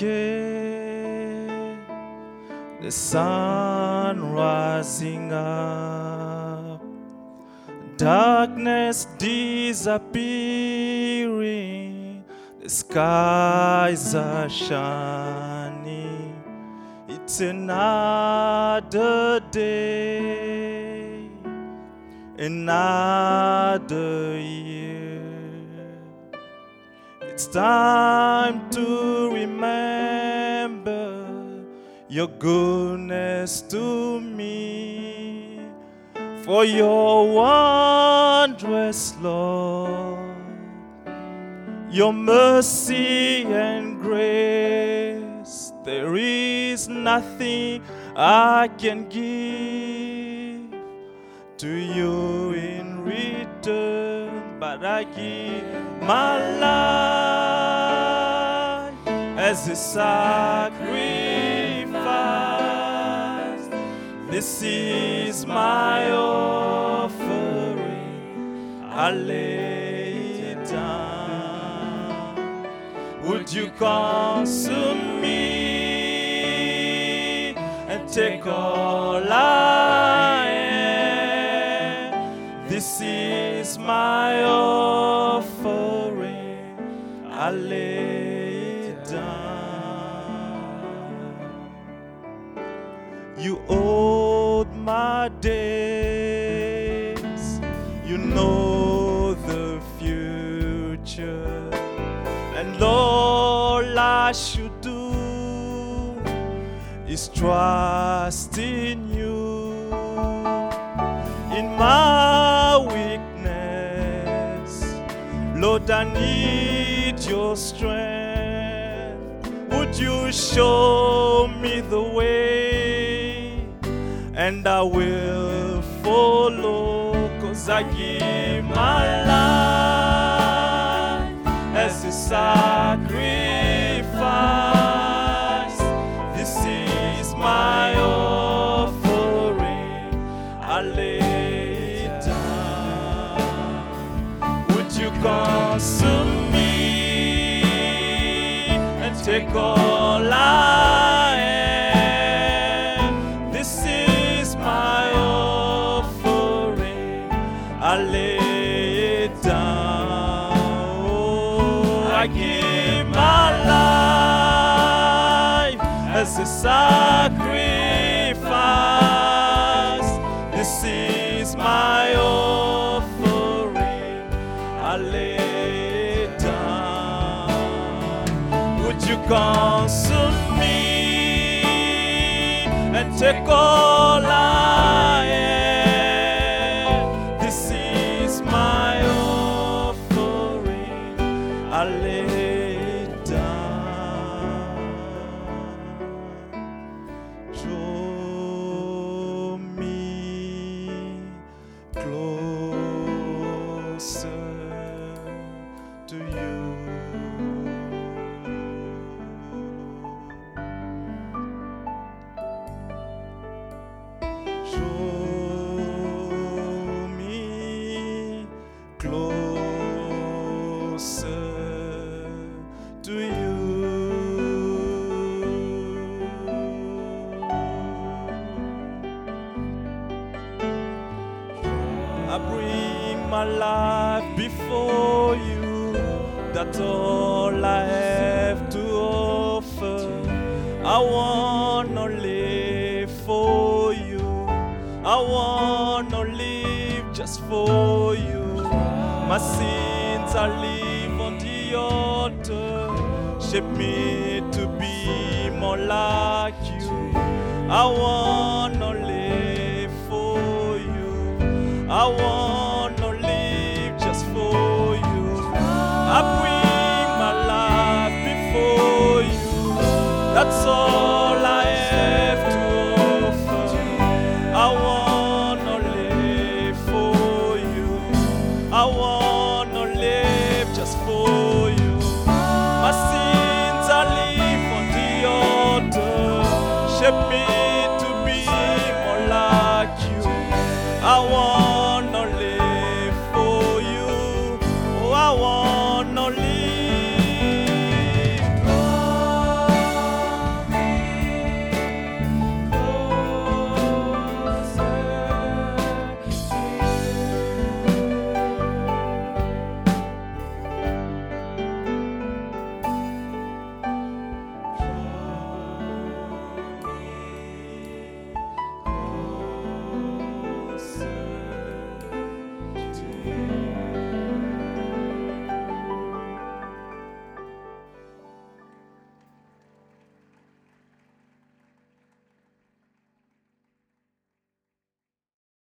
The sun rising up, darkness disappearing, the skies are shining. It's another day, another year. It's time to remember your goodness to me, for your wondrous love, your mercy and grace. There is nothing I can give to you in return, but I give my life as a sacrifice. This is my offering. I lay it down. Would you consume me and take all I am? This is my offering. I lay You owed my days. You know the future. And all I should do is trust in you. In my weakness, Lord, I need your strength. Would you show me the way? And I will follow, cause I give my life as a sacrifice. This is my offering. I lay it down. Would you consume me and take all I I lay it down. I give my life as a sacrifice. This is my offering. I lay it down. Would you consume me and take all I Bring my life before you. That's all I have to offer. I wanna live for you. I wanna live just for you. My sins I leave on the altar. Shape me to be more like you. I wanna me to be more like you. I want